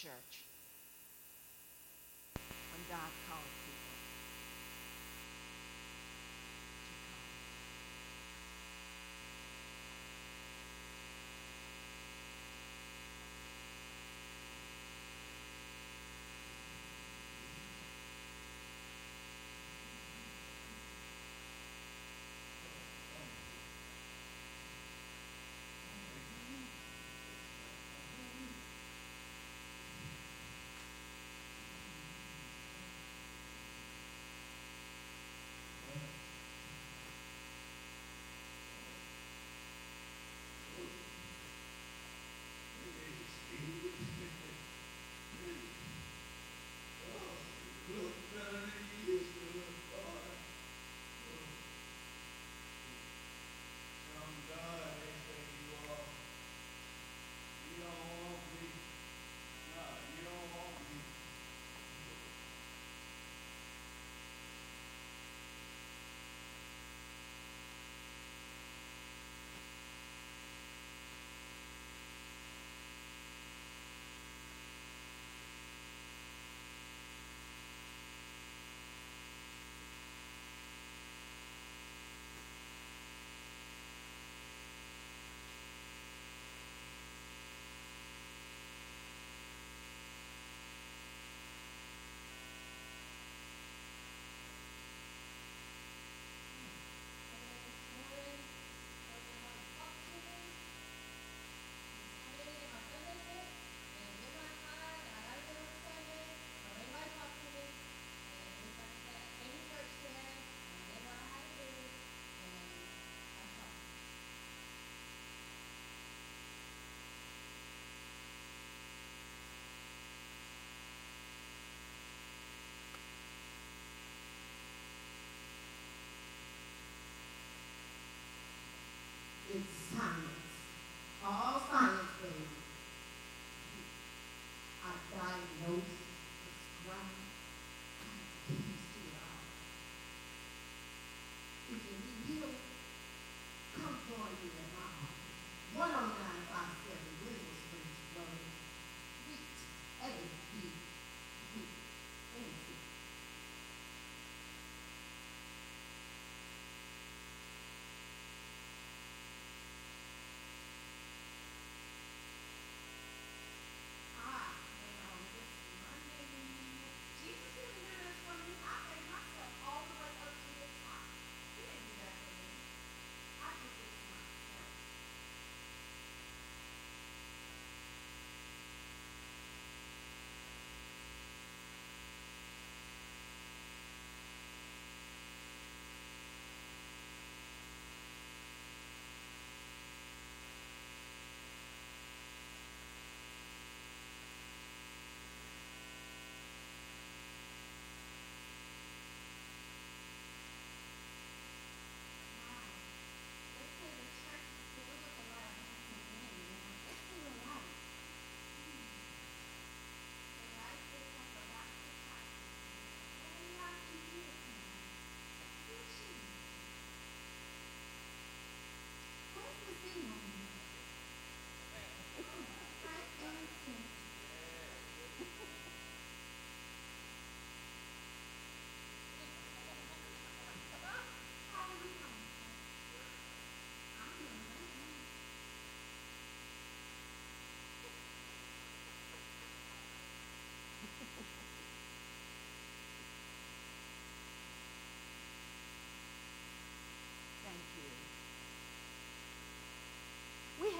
church. When God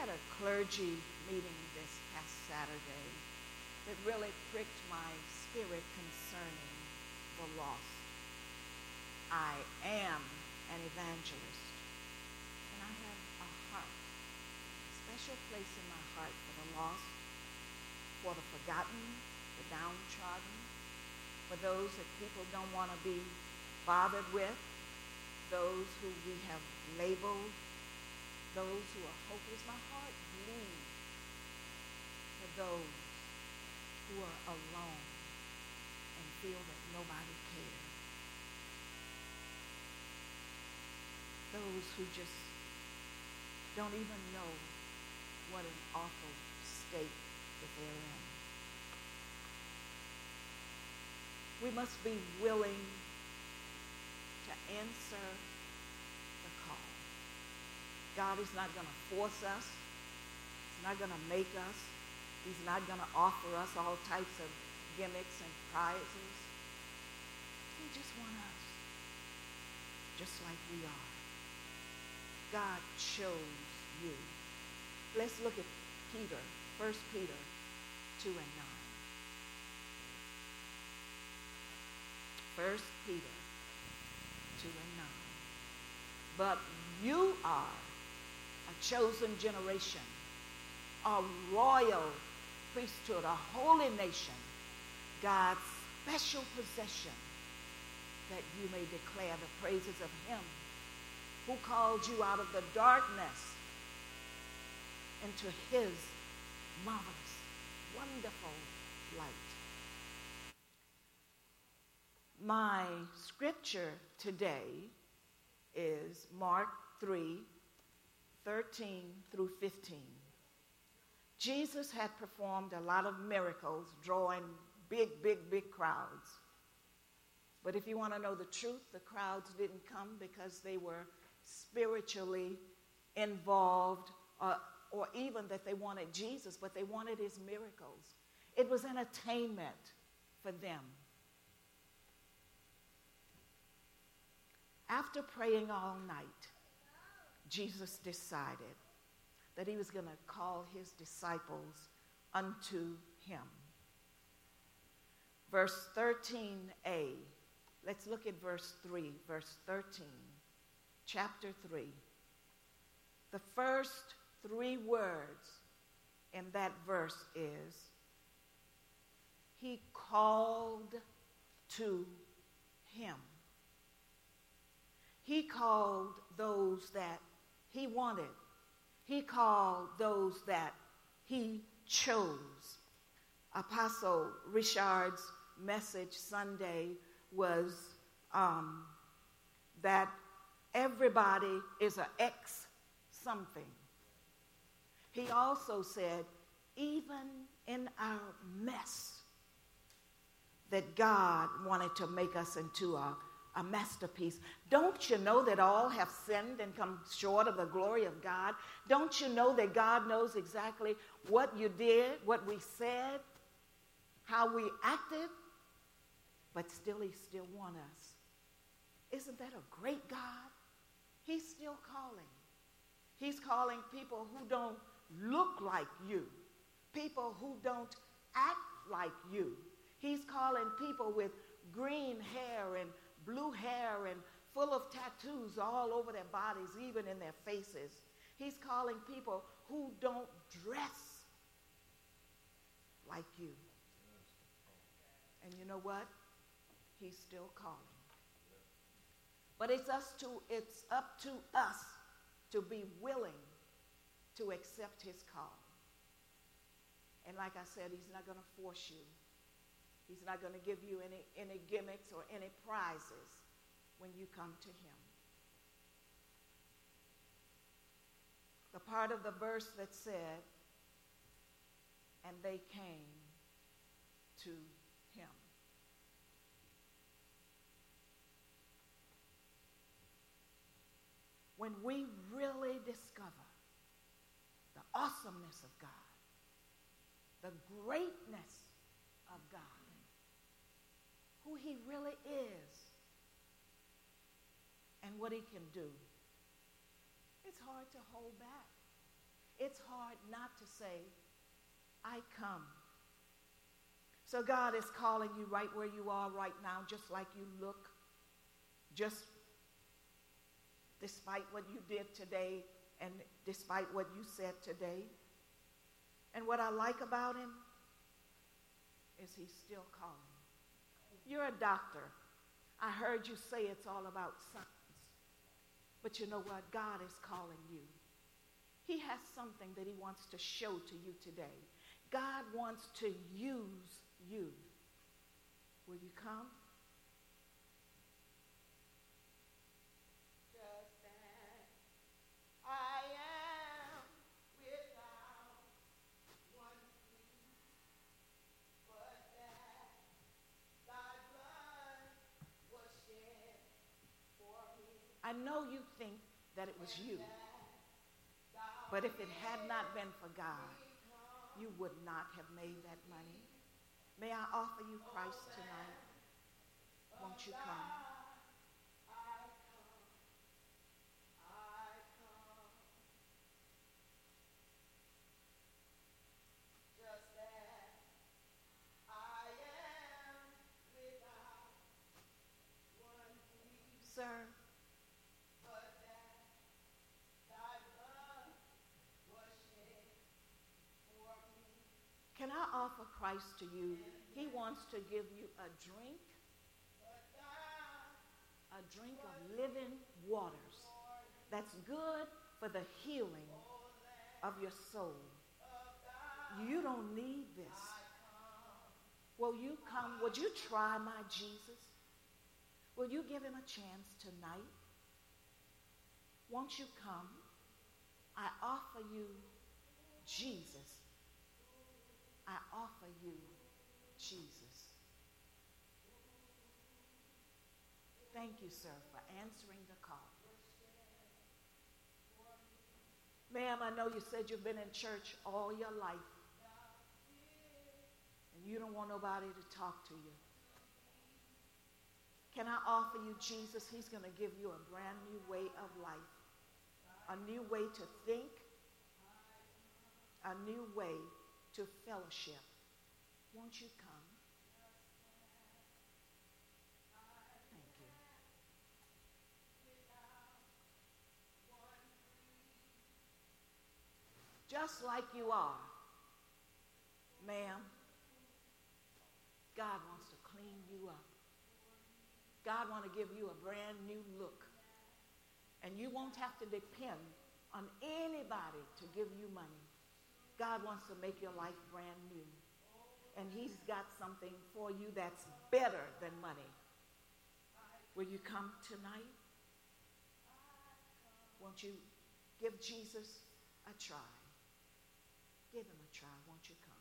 had a clergy meeting this past Saturday that really pricked my spirit concerning the lost. I am an evangelist, and I have a heart, a special place in my heart for the lost, for the forgotten, the downtrodden, for those that people don't want to be bothered with, those who we have labeled, those who are hopeless. My heart bleeds for those who are alone and feel that nobody cares. Those who just don't even know what an awful state that they're in. We must be willing to answer. God is not going to force us. He's not going to make us. He's not going to offer us all types of gimmicks and prizes. He just wants us just like we are. God chose you. Let's look at Peter, 1 Peter 2 and 9. 1 Peter 2 and 9. But you are a chosen generation, a royal priesthood, a holy nation, God's special possession, that you may declare the praises of him who called you out of the darkness into his marvelous, wonderful light. My scripture today is Mark 3 13 through 15. Jesus had performed a lot of miracles, drawing big, big, big crowds. But if you want to know the truth, the crowds didn't come because they were spiritually involved or, or even that they wanted Jesus, but they wanted his miracles. It was entertainment for them. After praying all night, Jesus decided that he was going to call his disciples unto him. Verse 13a. Let's look at verse 3, verse 13 chapter 3. The first three words in that verse is He called to Him. He called those that He wanted, He called those that He chose. Apostle Richard's message Sunday was um, that everybody is an ex something. He also said, even in our mess, that God wanted to make us into a, a masterpiece. Don't you know that all have sinned and come short of the glory of God? Don't you know that God knows exactly what you did, what we said, how we acted? But still, He still wants us. Isn't that a great God? He's still calling. He's calling people who don't look like you, people who don't act like you. He's calling people with green hair and blue hair and full of tattoos all over their bodies, even in their faces. He's calling people who don't dress like you. And you know what? He's still calling. But it's us to it's up to us to be willing to accept his call. And like I said, he's not going to force you. He's not going to give you any, any gimmicks or any prizes when you come to him. The part of the verse that said, and they came to Him. when we really discover the awesomeness of God, the greatness who He really is, and what He can do, it's hard to hold back. It's hard not to say, I come. So God is calling you right where you are right now, just like you look, just despite what you did today and despite what you said today. And what I like about him is he's still calling. You're a doctor. I heard you say it's all about science. But you know what? God is calling you. He has something that he wants to show to you today. God wants to use you. Will you come? I know you think that it was you. But if it had not been for God, you would not have made that money. May I offer you Christ tonight? Won't you come? Sir, Can I offer Christ to you? He wants to give you a drink, a drink of living waters that's good for the healing of your soul. You don't need this. Will you come? Would you try my Jesus? Will you give him a chance tonight? Won't you come? I offer you Jesus. I offer you Jesus. Thank you, sir, for answering the call. Ma'am, I know you said you've been in church all your life and you don't want nobody to talk to you. Can I offer you Jesus? He's going to give you a brand new way of life, a new way to think, a new way to fellowship. Won't you come? Thank you. Just like you are, ma'am, God wants to clean you up. God wants to give you a brand new look. And you won't have to depend on anybody to give you money. God wants to make your life brand new. And he's got something for you that's better than money. Will you come tonight? Won't you give Jesus a try? Give him a try. Won't you come?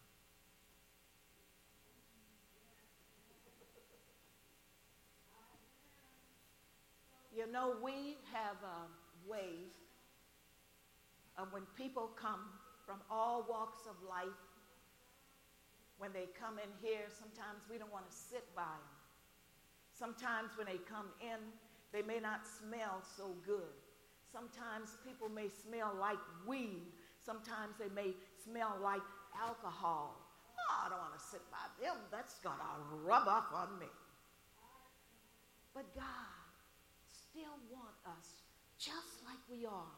You know, we have a way of when people come from all walks of life. When they come in here, sometimes we don't want to sit by them. Sometimes when they come in, they may not smell so good. Sometimes people may smell like weed. Sometimes they may smell like alcohol. Oh, I don't want to sit by them. That's going to rub off on me. But God still wants us just like we are.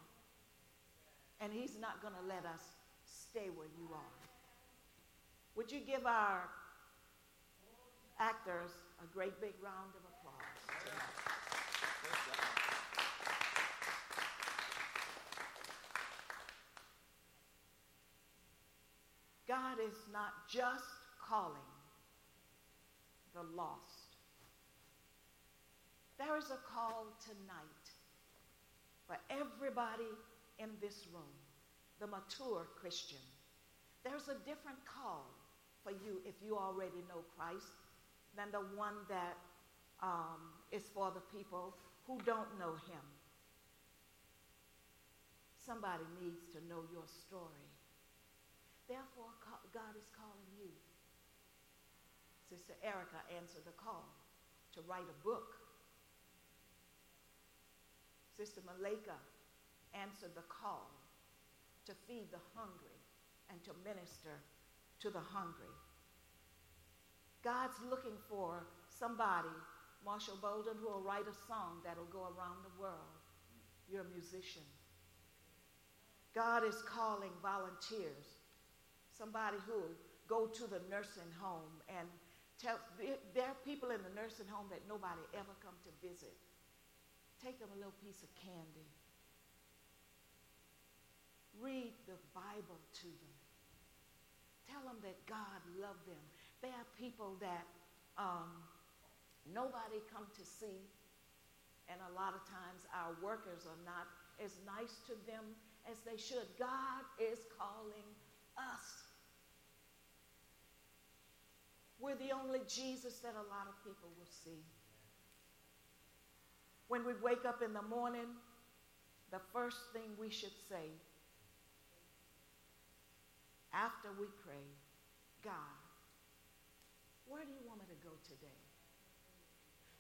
And he's not going to let us stay where you are. Would you give our actors a great big round of applause? God is not just calling the lost. There is a call tonight for everybody in this room the mature Christian. There's a different call for you if you already know Christ than the one that um, is for the people who don't know him. Somebody needs to know your story. Therefore, God is calling you. Sister Erica answered the call to write a book. Sister Malika answered the call to feed the hungry and to minister to the hungry. God's looking for somebody, Marshall Bolden, who will write a song that'll go around the world. You're a musician. God is calling volunteers, somebody who will go to the nursing home and tell, there are people in the nursing home that nobody ever come to visit. Take them a little piece of candy Read the Bible to them. Tell them that God loved them. There are people that um, nobody come to see, and a lot of times our workers are not as nice to them as they should. God is calling us. We're the only Jesus that a lot of people will see. When we wake up in the morning, the first thing we should say after we pray, God, where do you want me to go today?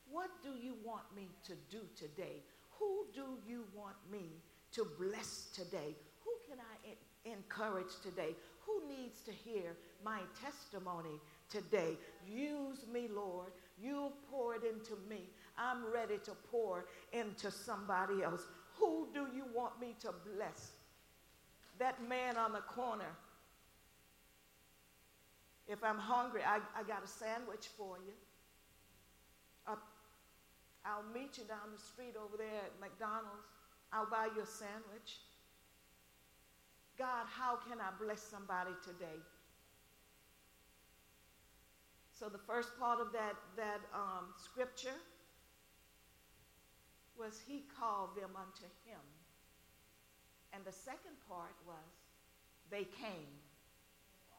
What do you want me to do today? Who do you want me to bless today? Who can I encourage today? Who needs to hear my testimony today? Use me, Lord. You pour it into me. I'm ready to pour into somebody else. Who do you want me to bless? That man on the corner. If I'm hungry, I, I got a sandwich for you. I'll meet you down the street over there at McDonald's. I'll buy you a sandwich. God, how can I bless somebody today? So the first part of that, that um, scripture was he called them unto him. And the second part was they came.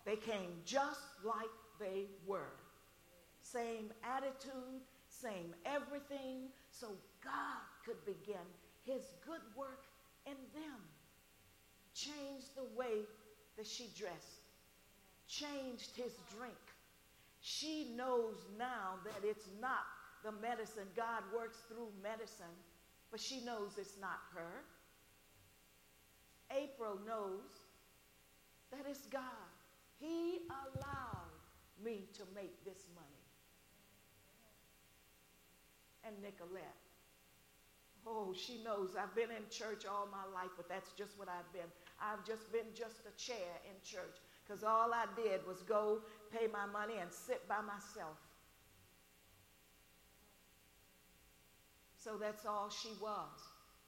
They came just like they were. Same attitude, same everything, so God could begin his good work in them. Changed the way that she dressed, changed his drink. She knows now that it's not the medicine. God works through medicine, but she knows it's not her. April knows that it's God. He allowed me to make this money and Nicolette. Oh, she knows I've been in church all my life, but that's just what I've been. I've just been just a chair in church because all I did was go pay my money and sit by myself. So that's all she was.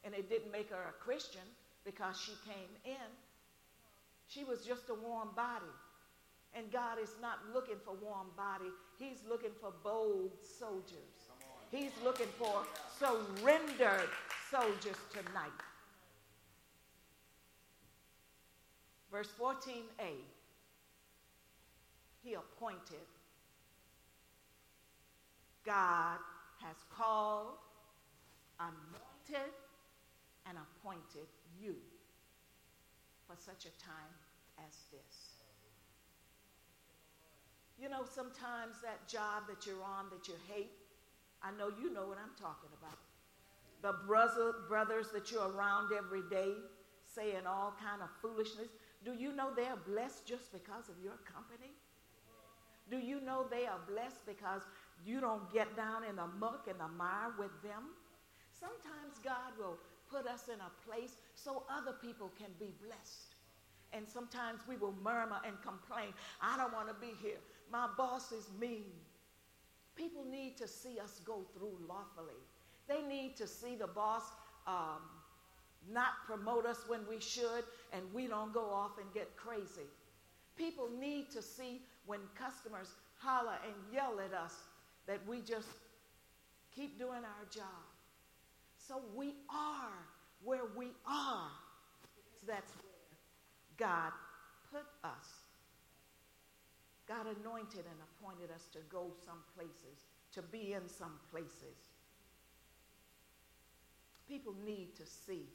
And it didn't make her a Christian because she came in. She was just a warm body. And God is not looking for warm body. He's looking for bold soldiers. He's looking for surrendered soldiers tonight. Verse 14a He appointed. God has called, anointed, and appointed you for such a time as this. You know, sometimes that job that you're on that you hate, I know you know what I'm talking about. The brother, brothers that you're around every day saying all kind of foolishness. Do you know they are blessed just because of your company? Do you know they are blessed because you don't get down in the muck and the mire with them? Sometimes God will put us in a place so other people can be blessed. And sometimes we will murmur and complain. I don't want to be here. My boss is mean. People need to see us go through lawfully. They need to see the boss um, not promote us when we should and we don't go off and get crazy. People need to see when customers holler and yell at us that we just keep doing our job. So we are where we are. That's where God put us. God anointed and appointed us to go some places, to be in some places. People need to see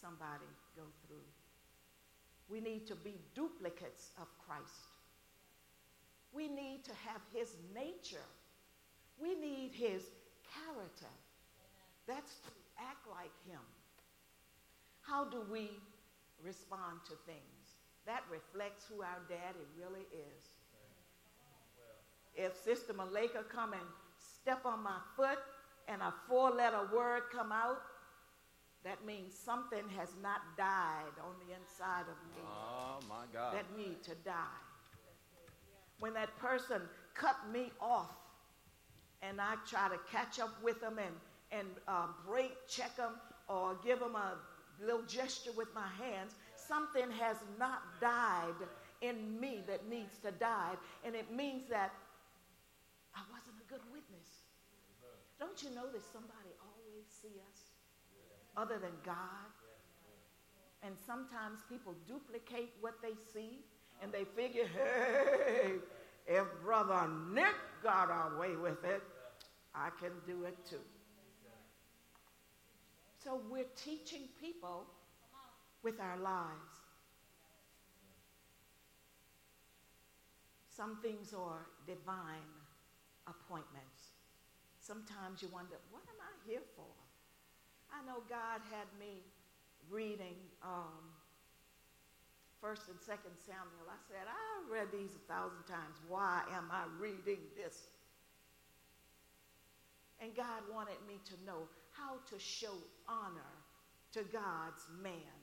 somebody go through. We need to be duplicates of Christ. We need to have his nature. We need his character. That's to act like him. How do we respond to things? That reflects who our daddy really is. If Sister Malika come and step on my foot and a four-letter word come out, that means something has not died on the inside of me. Oh my God. That need to die. When that person cut me off and I try to catch up with them and, and uh, brake, check them, or give them a little gesture with my hands, something has not died in me that needs to die. And it means that I wasn't a good witness. Don't you know that somebody always see us other than God? And sometimes people duplicate what they see and they figure, hey, if Brother Nick got away with it, I can do it too. So we're teaching people with our lives. Some things are divine appointments. Sometimes you wonder, what am I here for? I know God had me reading um, First and Second Samuel. I said, I read these a thousand times. Why am I reading this? And God wanted me to know how to show honor to God's man.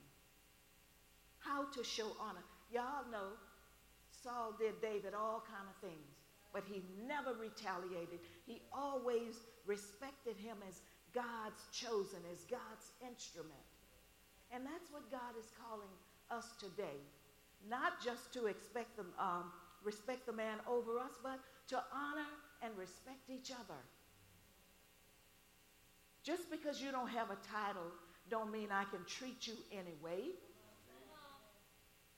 How to show honor. Y'all know Saul did David all kind of things, but he never retaliated. He always respected him as God's chosen, as God's instrument. And that's what God is calling us today. Not just to expect them, um, respect the man over us, but to honor and respect each other. Just because you don't have a title don't mean I can treat you anyway.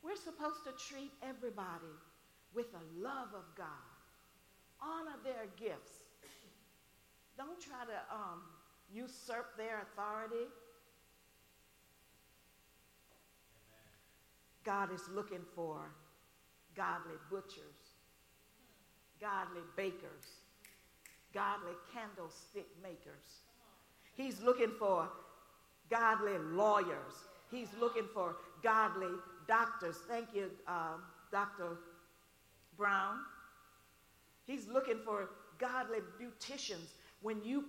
We're supposed to treat everybody with the love of God. Honor their gifts. Don't try to um, usurp their authority. God is looking for godly butchers, godly bakers, godly candlestick makers. He's looking for godly lawyers. He's looking for godly doctors. Thank you, um, Dr. Brown. He's looking for godly beauticians. When you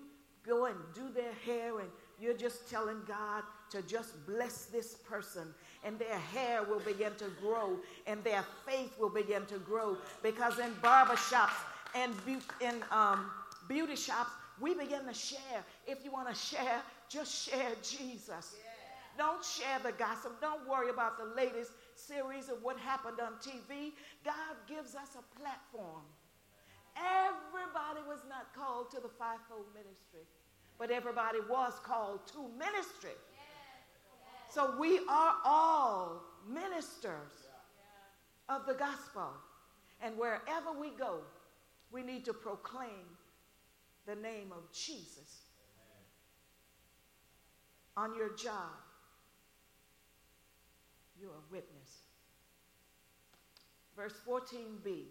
go and do their hair and you're just telling God to just bless this person, and their hair will begin to grow, and their faith will begin to grow. Because in barbershops and in um, beauty shops, we begin to share. If you want to share, just share Jesus. Don't share the gossip. Don't worry about the latest series of what happened on TV. God gives us a platform. Everybody was not called to the fivefold ministry but everybody was called to ministry. So we are all ministers of the gospel. And wherever we go, we need to proclaim the name of Jesus. On your job, you're a witness. Verse 14b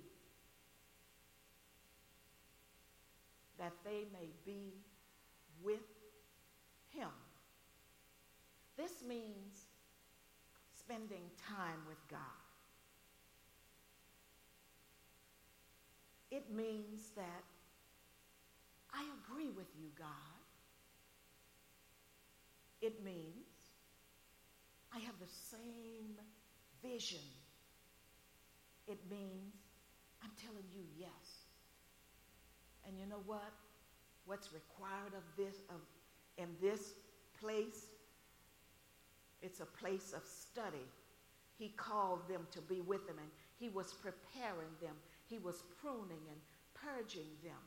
that they may be with Him. This means spending time with God. It means that I agree with you, God. It means I have the same vision. It means I'm telling you yes. And you know what? what's required of this of in this place it's a place of study he called them to be with him and he was preparing them he was pruning and purging them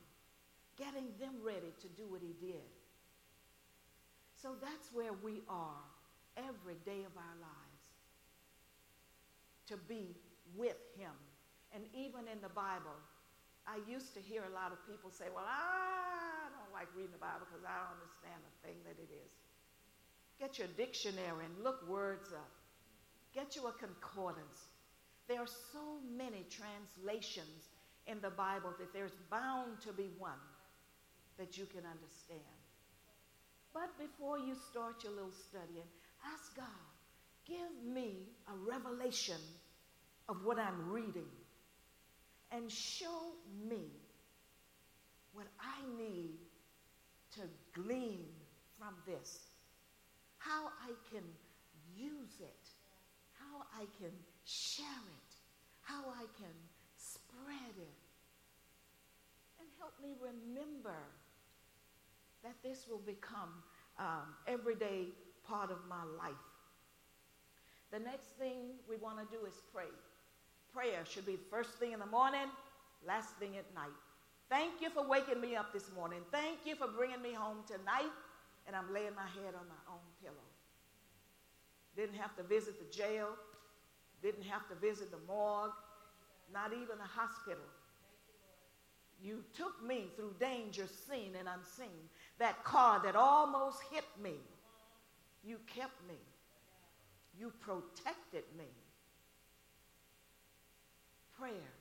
getting them ready to do what he did so that's where we are every day of our lives to be with him and even in the bible i used to hear a lot of people say well i don't like reading the Bible because I don't understand the thing that it is. Get your dictionary and look words up. Get you a concordance. There are so many translations in the Bible that there's bound to be one that you can understand. But before you start your little studying, ask God, give me a revelation of what I'm reading and show me what I need to glean from this, how I can use it, how I can share it, how I can spread it. And help me remember that this will become um, everyday part of my life. The next thing we want to do is pray. Prayer should be first thing in the morning, last thing at night. Thank you for waking me up this morning. Thank you for bringing me home tonight. And I'm laying my head on my own pillow. Didn't have to visit the jail. Didn't have to visit the morgue. Not even a hospital. You took me through danger seen and unseen. That car that almost hit me. You kept me. You protected me. Prayer.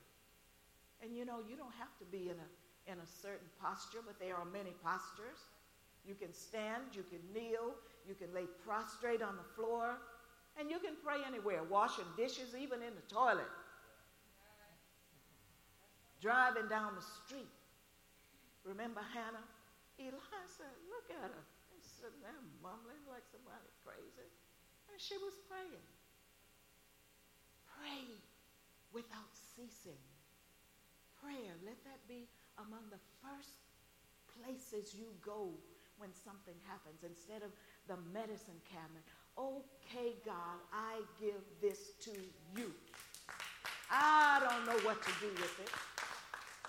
And you know, you don't have to be in a, in a certain posture, but there are many postures. You can stand, you can kneel, you can lay prostrate on the floor, and you can pray anywhere, washing dishes, even in the toilet, driving down the street. Remember Hannah? Eli said, Look at her. Sitting there mumbling like somebody crazy. And she was praying. Pray without ceasing. Prayer, let that be among the first places you go when something happens instead of the medicine cabinet. Okay, God, I give this to you. I don't know what to do with it.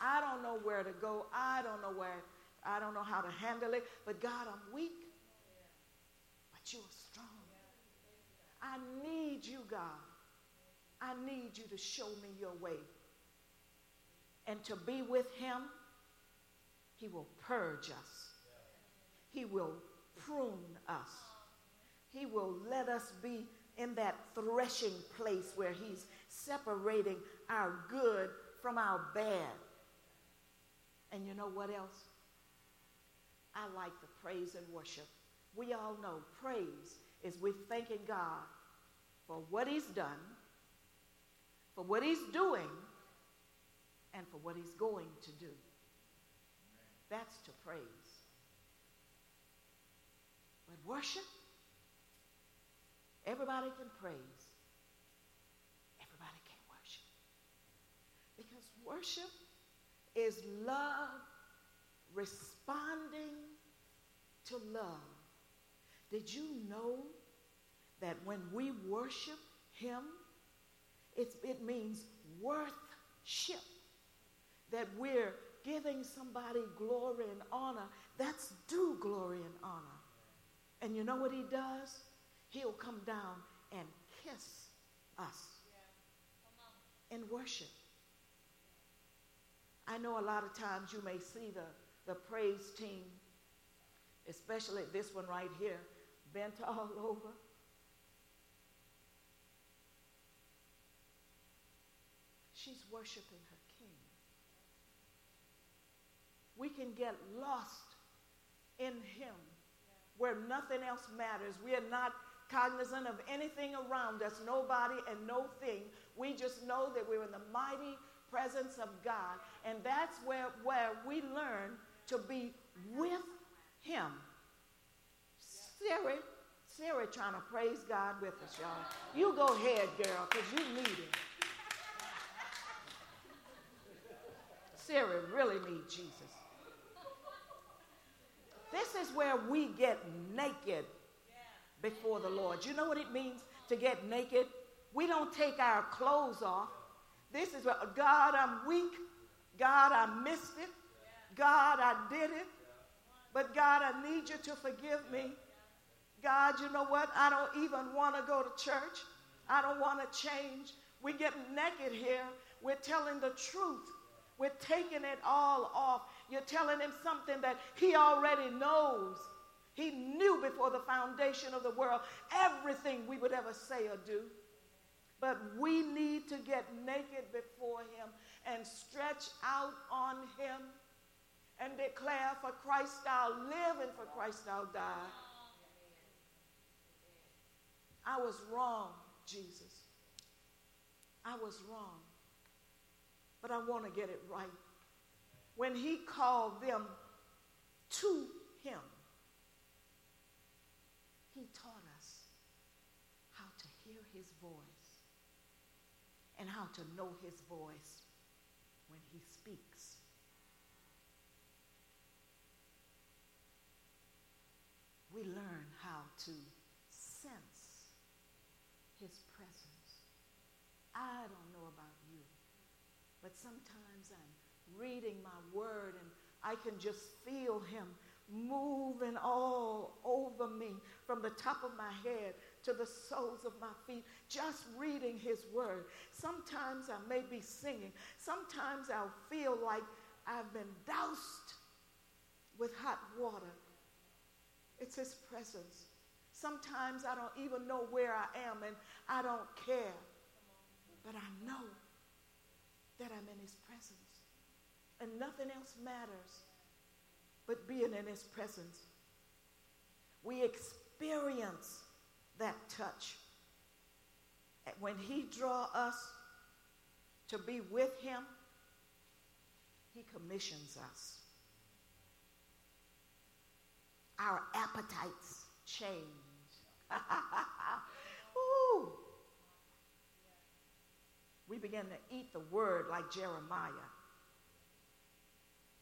I don't know where to go. I don't know where, I don't know how to handle it. But God, I'm weak. But you are strong. I need you, God. I need you to show me your way. And to be with him, he will purge us. He will prune us. He will let us be in that threshing place where he's separating our good from our bad. And you know what else? I like the praise and worship. We all know praise is we thanking God for what he's done, for what he's doing, and for what he's going to do. That's to praise. But worship, everybody can praise. Everybody can worship. Because worship is love responding to love. Did you know that when we worship Him, it's, it means worthship? That we're giving somebody glory and honor. That's due glory and honor. And you know what He does? He'll come down and kiss us in worship. I know a lot of times you may see the, the praise team, especially this one right here, bent all over. She's worshiping her king. We can get lost in him where nothing else matters. We are not cognizant of anything around us, nobody and no thing. We just know that we're in the mighty presence of God. And that's where, where we learn to be with Him. Siri, Siri trying to praise God with us, y'all. You go ahead, girl, because you need it. Siri really needs Jesus. This is where we get naked before the Lord. You know what it means to get naked? We don't take our clothes off. This is what God, I'm weak. God, I missed it. God, I did it. But God, I need you to forgive me. God, you know what? I don't even want to go to church. I don't want to change. We get naked here. We're telling the truth. We're taking it all off. You're telling him something that he already knows. He knew before the foundation of the world everything we would ever say or do. But we need to get naked before Him and stretch out on Him and declare, For Christ I'll live and for Christ I'll die. I was wrong, Jesus. I was wrong. But I want to get it right. When He called them to Him, He taught us how to hear His voice and how to know his voice when he speaks. We learn how to sense his presence. I don't know about you, but sometimes I'm reading my word and I can just feel him moving all over me from the top of my head to the soles of my feet, just reading his word. Sometimes I may be singing. Sometimes I'll feel like I've been doused with hot water. It's his presence. Sometimes I don't even know where I am and I don't care. But I know that I'm in his presence. And nothing else matters but being in his presence. We experience that touch. When he draw us to be with him, he commissions us. Our appetites change. We begin to eat the word like Jeremiah.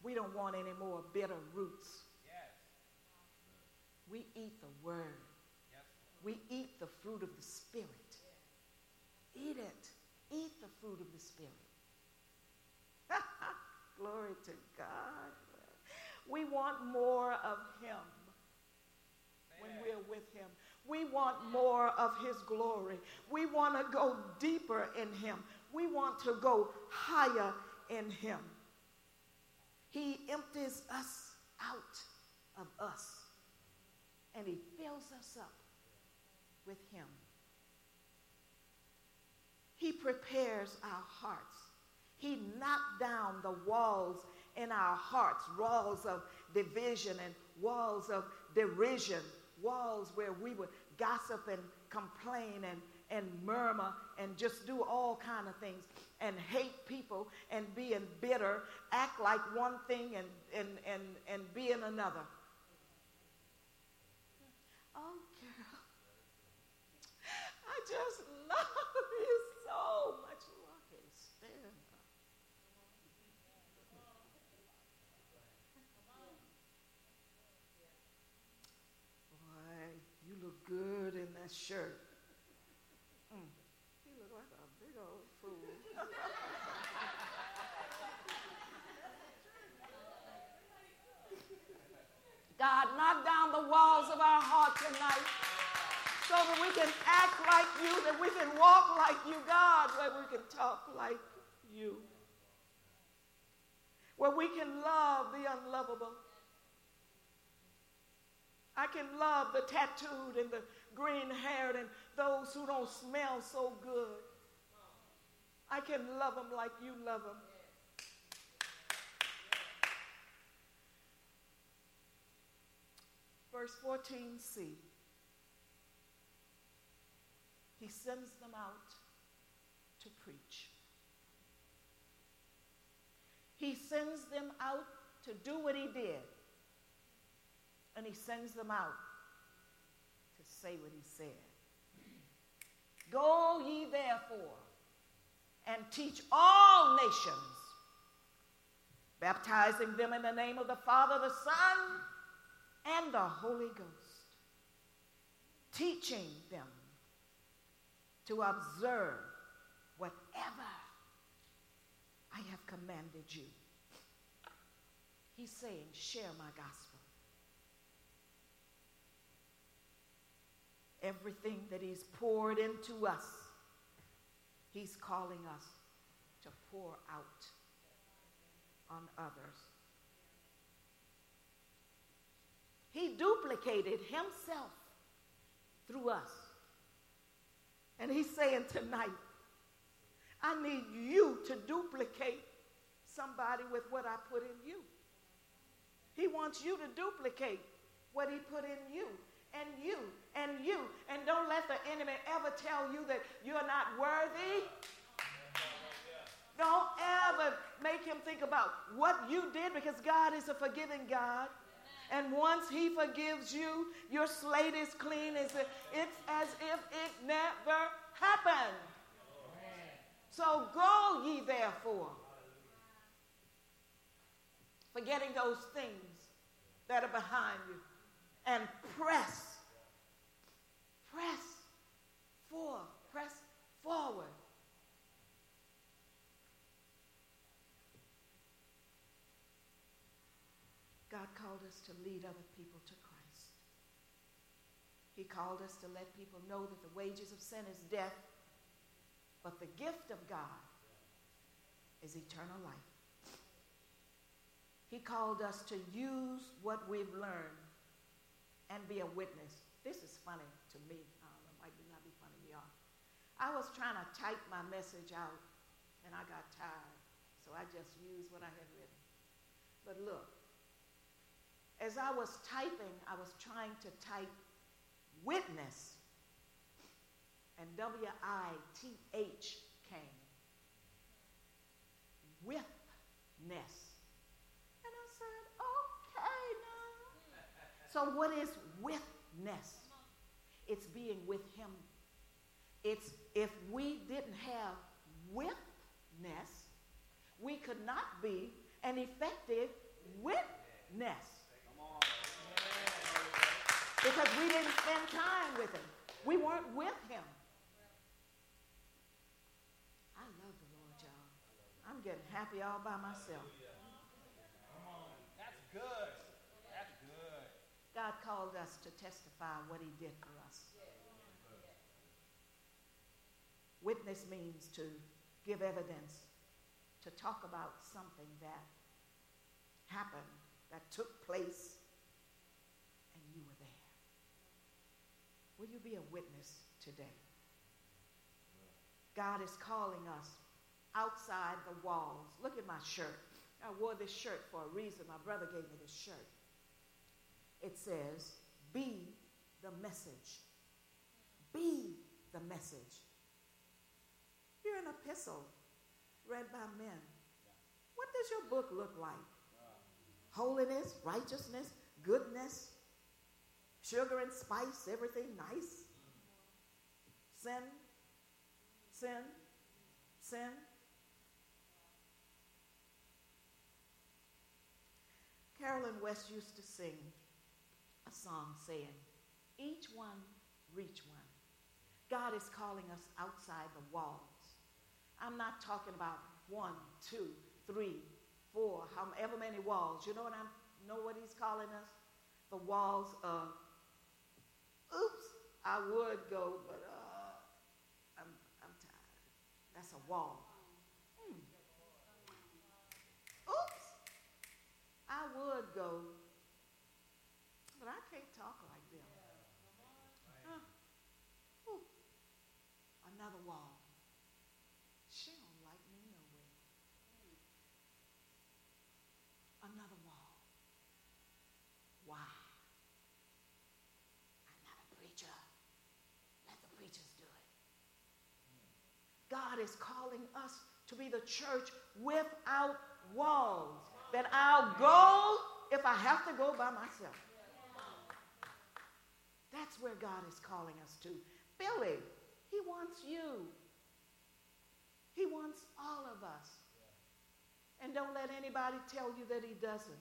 We don't want any more bitter roots. Yes. We eat the word. Yes. We eat the fruit of the Spirit. Eat it. Eat the fruit of the Spirit. Glory to God. We want more of Him when we're with Him. We want more of His glory. We want to go deeper in Him. We want to go higher in Him. He empties us out of us and He fills us up with Him. He prepares our hearts. He knocked down the walls in our hearts, walls of division and walls of derision, walls where we would gossip and complain and, and murmur and just do all kind of things and hate people and being bitter, act like one thing and, and, and, and be in another. Oh, girl. I just love you so much. I can't stand. Boy, you look good in that shirt. Mm. You look like a big old fool. God, knock down the walls of our heart tonight so that we can act like you, that we can walk like you, God, where we can talk like you, where we can love the unlovable. I can love the tattooed and the green haired and those who don't smell so good. I can love them like you love them. Verse 14c. He sends them out to preach. He sends them out to do what he did. And he sends them out to say what he said. Go ye therefore and teach all nations, baptizing them in the name of the Father, the Son, and the Holy Ghost, teaching them to observe whatever I have commanded you. He's saying, share my gospel. Everything that He's poured into us, He's calling us to pour out on others. He duplicated Himself through us. And He's saying tonight, I need you to duplicate somebody with what I put in you. He wants you to duplicate what He put in you and you and you. And don't let the enemy ever tell you that you're not worthy. Don't ever make him think about what you did because God is a forgiving God. And once he forgives you, your slate is clean. It's, as if it never happened. So go ye therefore, forgetting those things that are behind you and press, press for, press forward. God called us to lead other people to Christ. He called us to let people know that the wages of sin is death, but the gift of God is eternal life. He called us to use what we've learned and be a witness This is funny to me. I might not be funny to y'all. I was trying to type my message out, and I got tired, so I just used what I had written. But look, as I was typing, I was trying to type witness, and W I T H came. Witness. And I said, okay, now. So, what is witness? It's being with Him. It's if we didn't have witness, we could not be an effective witness. Because we didn't spend time with him. We weren't with him. I love the Lord, y'all. I'm getting happy all by myself. Come on. That's good. That's good. God called us to testify what he did for us. Witness means to give evidence, to talk about something that happened, that took place, and you were there. Will you be a witness today? God is calling us outside the walls. Look at my shirt. I wore this shirt for a reason. My brother gave me this shirt. It says, Be the message. Be the message. You're an epistle read by men. What does your book look like? Holiness, righteousness, goodness, Sugar and spice, everything nice. Sin, sin, sin. Carolyn West used to sing a song saying, Each one reach one. God is calling us outside the walls. I'm not talking about one, two, three, four, however many walls. You know what I know what he's calling us? The walls of oops, I would go, but uh, I'm, I'm tired. That's a wall. Hmm. Oops, I would go, but I can't talk like them. Huh. Another wall. She don't like me no way. Another wall. Why? God is calling us to be the church without walls. That I'll go if I have to go by myself. That's where God is calling us to. Billy, he wants you. He wants all of us. And don't let anybody tell you that he doesn't.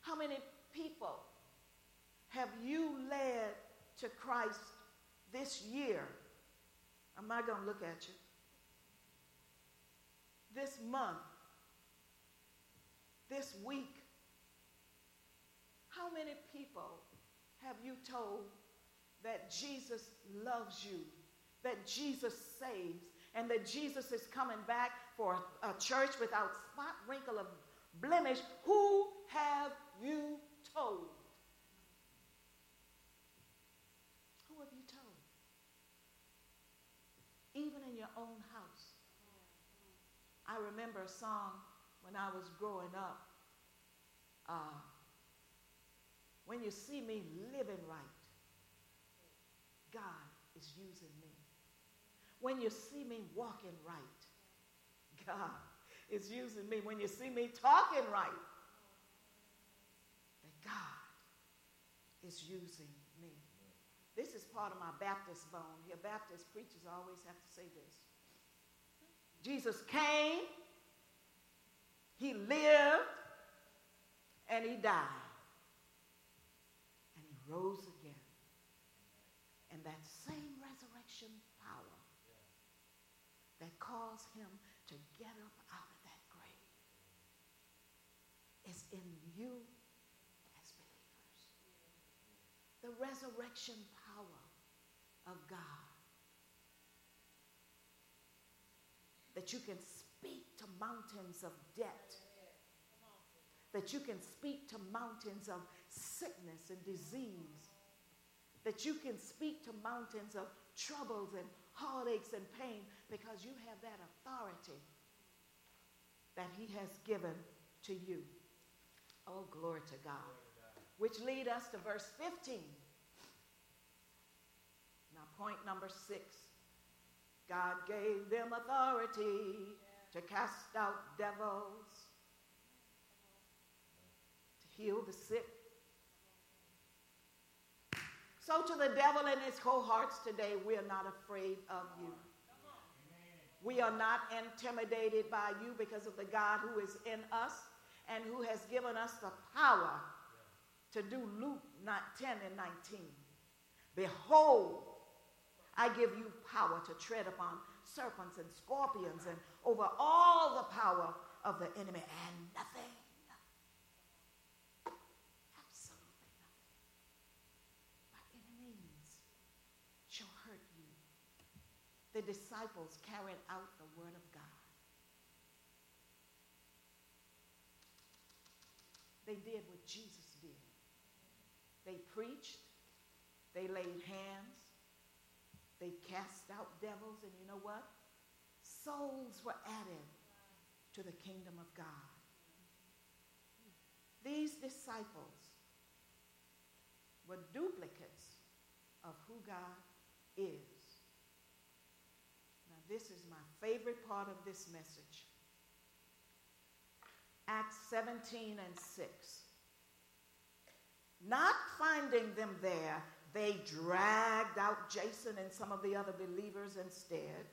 How many people have you led to Christ this year? I'm not going to look at you. This month, this week, how many people have you told that Jesus loves you, that Jesus saves, and that Jesus is coming back for a church without spot, wrinkle, of blemish? Who have you told? Even in your own house. I remember a song when I was growing up. Uh, when you see me living right, God is using me. When you see me walking right, God is using me. When you see me talking right, that God is using. This is part of my Baptist bone. Here, Baptist preachers always have to say this. Jesus came, he lived, and he died. And he rose again. And that same resurrection power that caused him to get up out of that grave is in you as believers. The resurrection power of God. That you can speak to mountains of debt. That you can speak to mountains of sickness and disease. that you can speak to mountains of troubles and heartaches and pain because you have that authority that he has given to you. Oh, glory to God. Which lead us to verse 15. Point number six. God gave them authority to cast out devils, to heal the sick. So, to the devil and his cohorts today, we are not afraid of you. We are not intimidated by you because of the God who is in us and who has given us the power to do Luke 10 and 19. Behold, I give you power to tread upon serpents and scorpions and over all the power of the enemy, and nothing, absolutely nothing, by any means shall hurt you. The disciples carried out the word of God. They did what Jesus did. They preached, they laid hands, they cast out devils, and you know what? Souls were added to the kingdom of God. These disciples were duplicates of who God is. Now, this is my favorite part of this message. Acts 17 and 6. Not finding them there, they dragged out Jason and some of the other believers instead.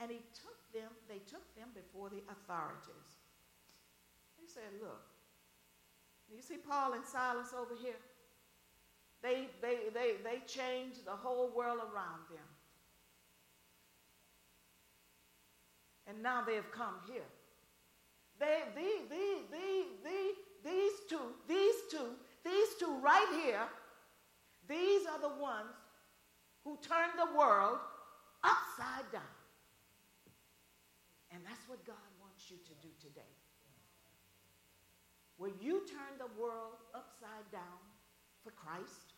And he took them, they took them before the authorities. He said, Look, you see Paul and Silas over here? They, they, they, they changed the whole world around them. And now they have come here. They, the, the, the, the, these two, these two, these two right here these are the ones who turned the world upside down. And that's what God wants you to do today. Will you turn the world upside down for Christ?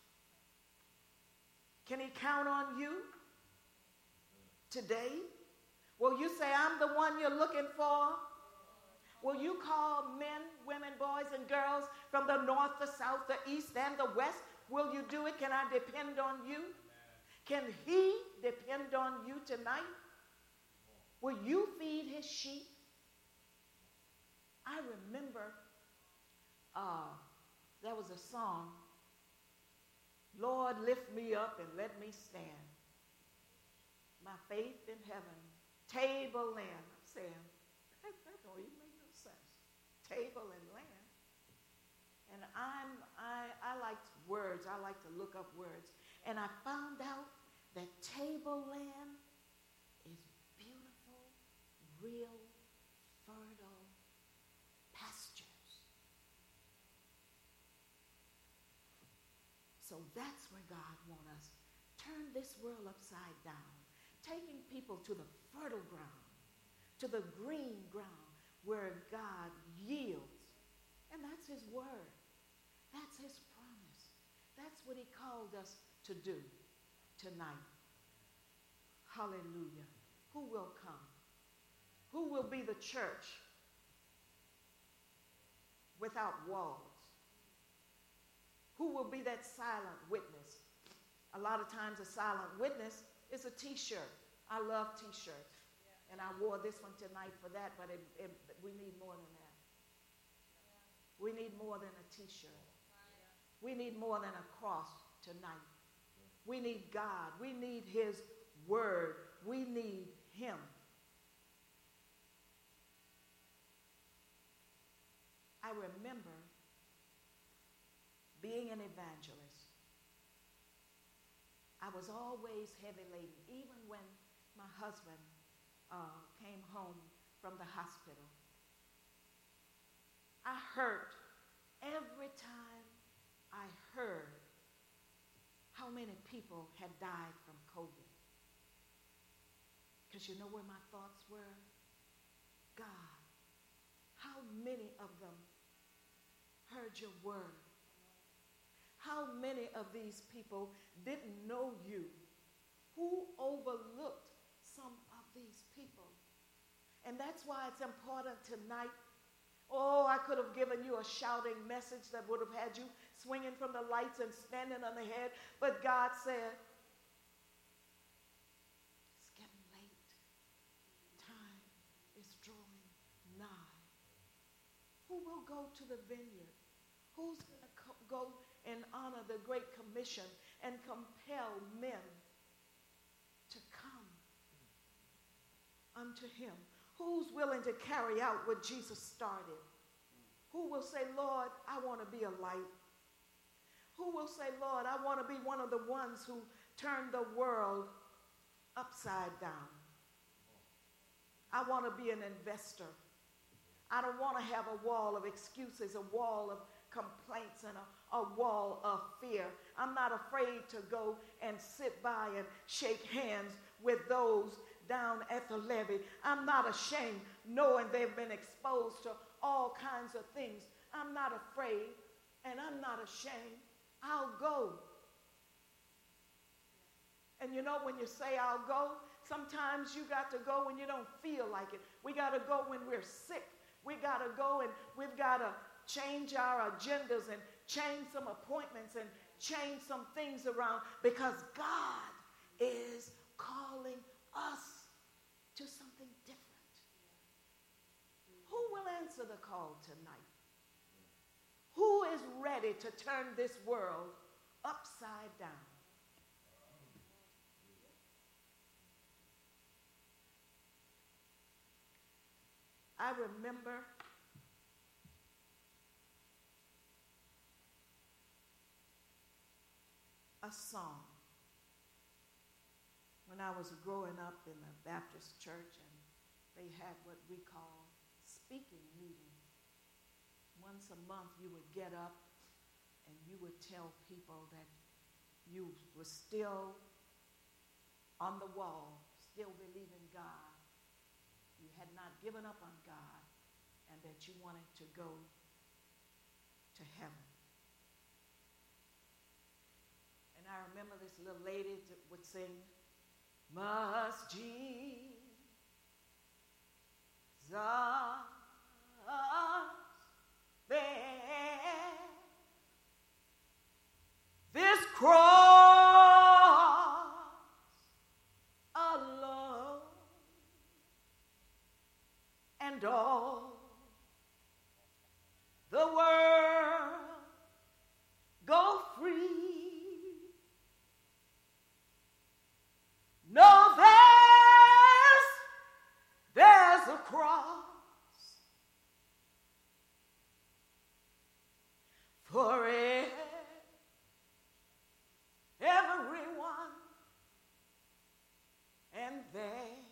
Can he count on you today? Will you say, I'm the one you're looking for? Will you call men, women, boys, and girls from the north, the south, the east, and the west Will you do it? Can I depend on you? Can he depend on you tonight? Will you feed his sheep? I remember uh, there was a song, Lord, lift me up and let me stand. My faith in heaven, table land. I'm saying, that, that don't even make no sense. Table and land. And I'm, I, I like words. I like to look up words. And I found out that tableland is beautiful, real, fertile pastures. So that's where God wants us. Turn this world upside down, taking people to the fertile ground, to the green ground where God yields. And that's his word. What he called us to do tonight. Hallelujah. Who will come? Who will be the church without walls? Who will be that silent witness? A lot of times, a silent witness is a t shirt. I love t shirts. And I wore this one tonight for that, but it, it, we need more than that. We need more than a t shirt. We need more than a cross tonight. We need God. We need His Word. We need Him. I remember being an evangelist. I was always heavy laden, even when my husband uh, came home from the hospital. I hurt every time heard how many people had died from COVID. Because you know where my thoughts were? God, how many of them heard your word? How many of these people didn't know you? Who overlooked some of these people? And that's why it's important tonight. Oh, I could have given you a shouting message that would have had you swinging from the lights and standing on the head. But God said, It's getting late. Time is drawing nigh. Who will go to the vineyard? Who's going to co- go and honor the Great Commission and compel men to come unto Him? Who's willing to carry out what Jesus started? Who will say, Lord, I want to be a light? Who will say, Lord, I want to be one of the ones who turn the world upside down? I want to be an investor. I don't want to have a wall of excuses, a wall of complaints, and a, a wall of fear. I'm not afraid to go and sit by and shake hands with those down at the levee. I'm not ashamed knowing they've been exposed to all kinds of things. I'm not afraid and I'm not ashamed. I'll go. And you know, when you say I'll go, sometimes you got to go when you don't feel like it. We got to go when we're sick. We got to go and we've got to change our agendas and change some appointments and change some things around because God is calling us to something different. Who will answer the call tonight? Who is ready to turn this world upside down? I remember a song when I was growing up in the Baptist church, and they had what we call speaking meetings. Once a month, you would get up and you would tell people that you were still on the wall, still believing God. You had not given up on God, and that you wanted to go to heaven. And I remember this little lady that would sing, must Jesus and all the world for everyone, and there's,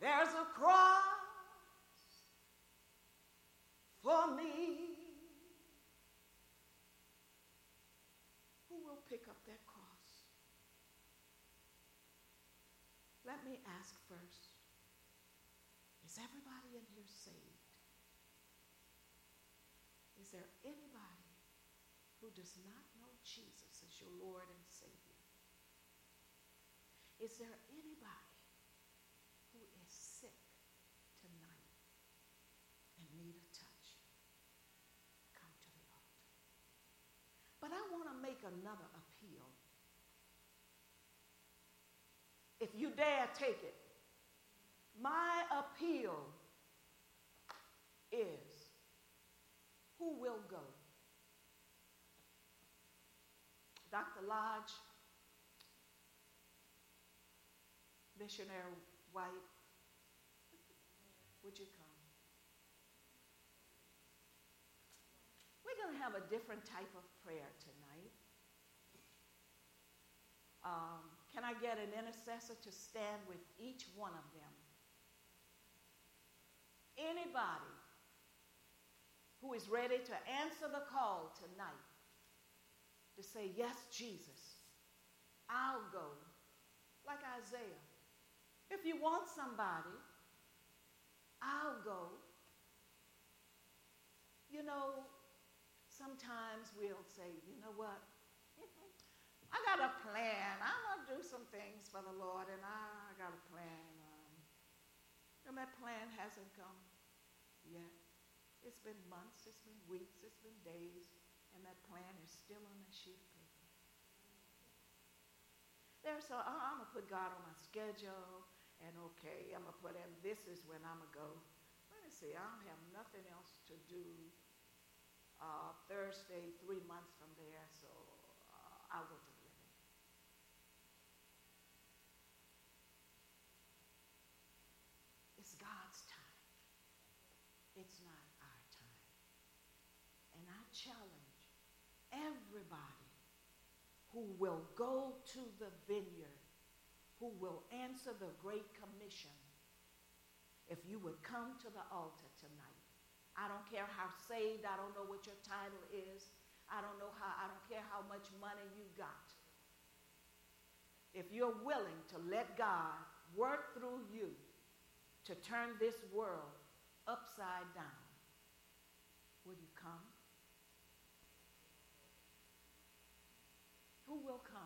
there's a cross for me. Who will pick up that cross? Let me ask first Is everybody in here saved? Is there anybody who does not know Jesus as your Lord and Savior? Is there anybody who is sick tonight and need a touch? Come to the altar. But I want to make another appeal if you dare take it. My appeal is who will go? Dr. Lodge, Missionary White, would you come? We're going to have a different type of prayer tonight. Um, can I get an intercessor to stand with each one of them? Anybody who is ready to answer the call tonight to say, Yes, Jesus, I'll go, like Isaiah. If you want somebody, I'll go. You know, sometimes we'll say, you know what? I got a plan. I'm going to do some things for the Lord, and I, I got a plan. Um, and that plan hasn't come yet. It's been months, it's been weeks, it's been days, and that plan is still on that sheet of paper. There's so I'm gonna put God on my schedule, and okay, I'm gonna put in this is when I'm gonna go. Let me see, I don't have nothing else to do uh, Thursday, three months from there, so uh, I'll go to the living. It's God's time. It's not our time. And I challenge everybody who will go to the vineyard, who will answer the Great Commission, if you would come to the altar tonight I don't care how saved, I don't know what your title is. I don't know how, I don't care how much money you got. If you're willing to let God work through you to turn this world upside down, will you come? Who will come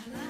I love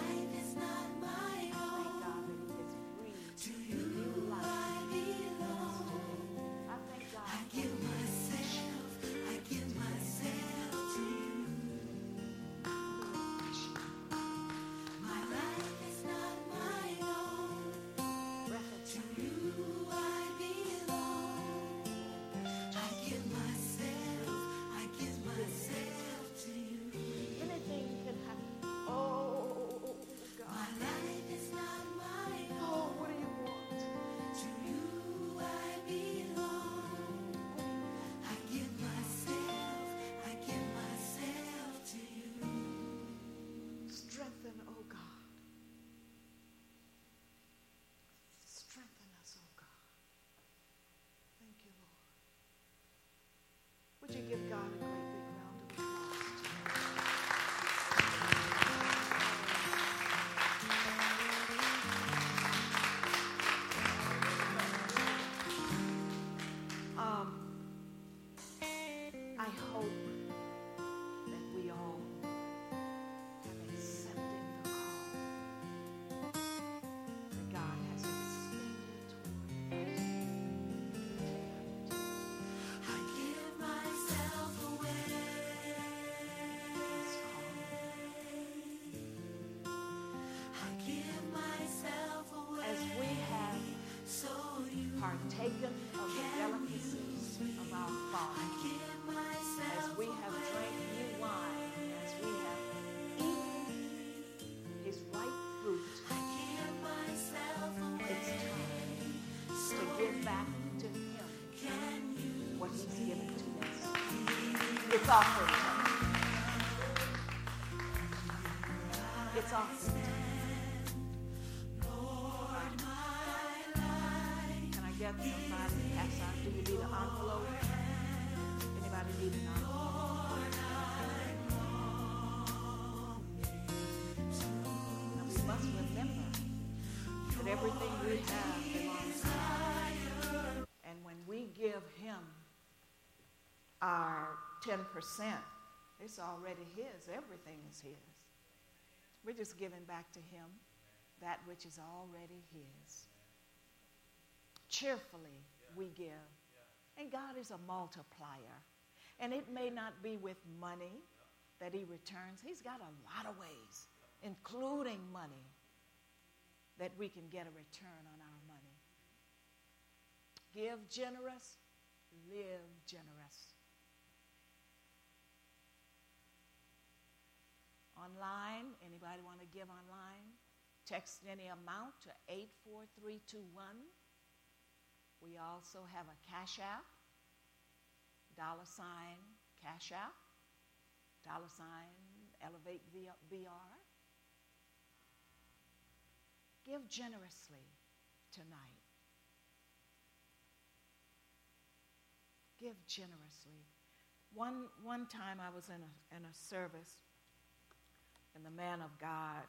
It's time. It's time. Can I get somebody to pass out? Do you need an envelope? Anybody need an envelope? We must remember that everything we have belongs to God. And when we give Him our 10%, it's already His. Everything is His. We're just giving back to Him that which is already His. Cheerfully we give. And God is a multiplier. And it may not be with money that He returns, He's got a lot of ways, including money, that we can get a return on our money. Give generous, live generous. Online, anybody want to give online? Text any amount to 84321. We also have a Cash App, dollar sign Cash App, dollar sign Elevate VR. Give generously tonight. Give generously. One, one time I was in a, in a service and the man of God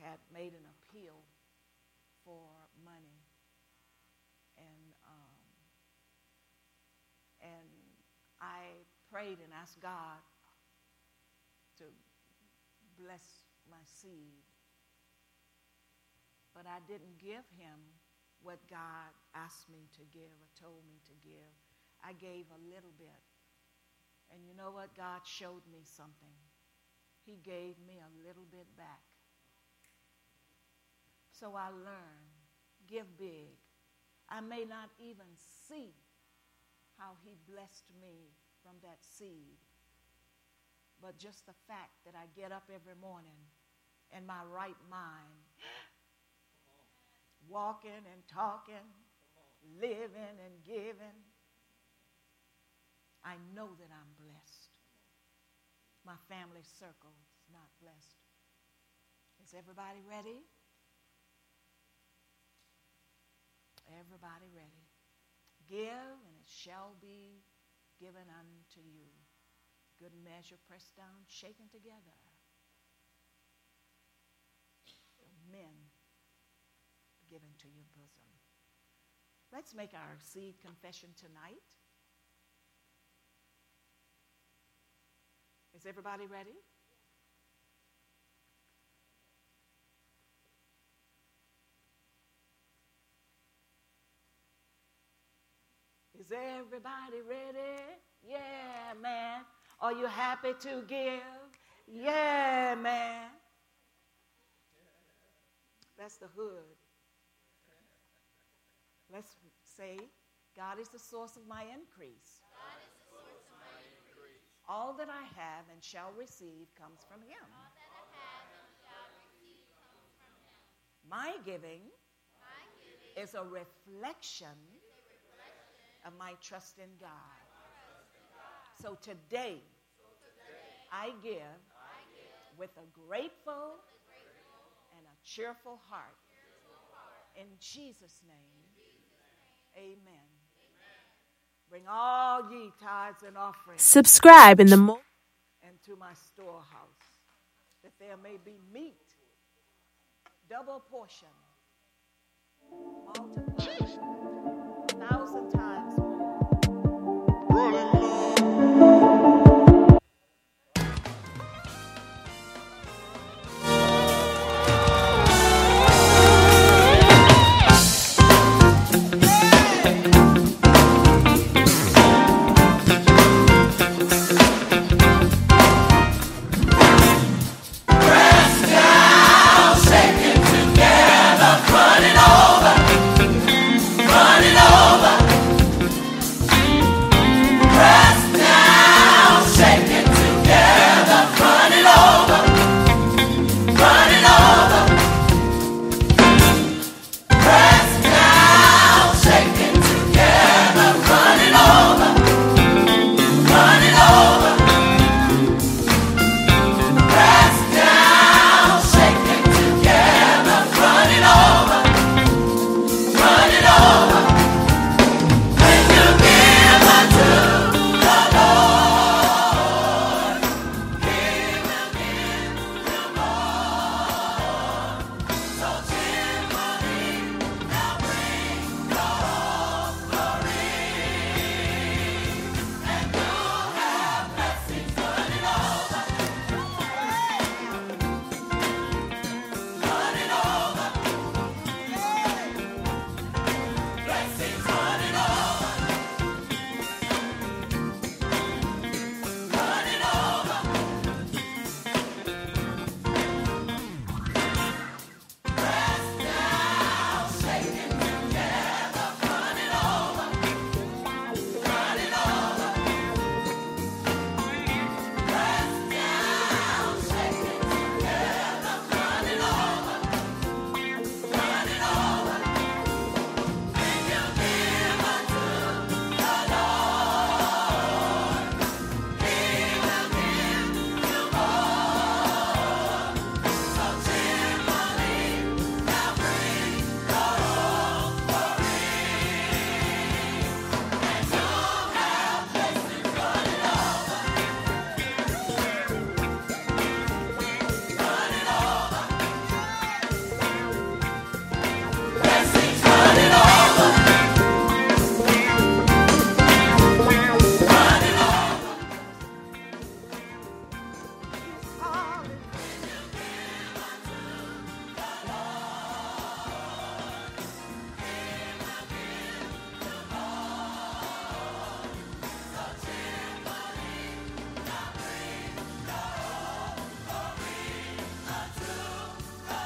had made an appeal for money. And, um, and I prayed and asked God to bless my seed. But I didn't give him what God asked me to give or told me to give. I gave a little bit. And you know what? God showed me something. He gave me a little bit back. So I learned give big. I may not even see how He blessed me from that seed, but just the fact that I get up every morning in my right mind, walking and talking, living and giving, I know that I'm blessed my family circle is not blessed. Is everybody ready? Everybody ready? Give, and it shall be given unto you. Good measure, pressed down, shaken together. Men given to your bosom. Let's make our seed confession tonight. Is everybody ready? Is everybody ready? Yeah, man. Are you happy to give? Yeah, man. That's the hood. Let's say, God is the source of my increase. All that I have and shall receive comes from Him. My giving, is a reflection, of my trust in God. So today, I, give with a grateful, and a cheerful heart. In Jesus' name, amen. Bring all ye tithes and offerings. Subscribe in the and to my storehouse, that there may be meat, double portion, multiplied a thousand times more. Rolling.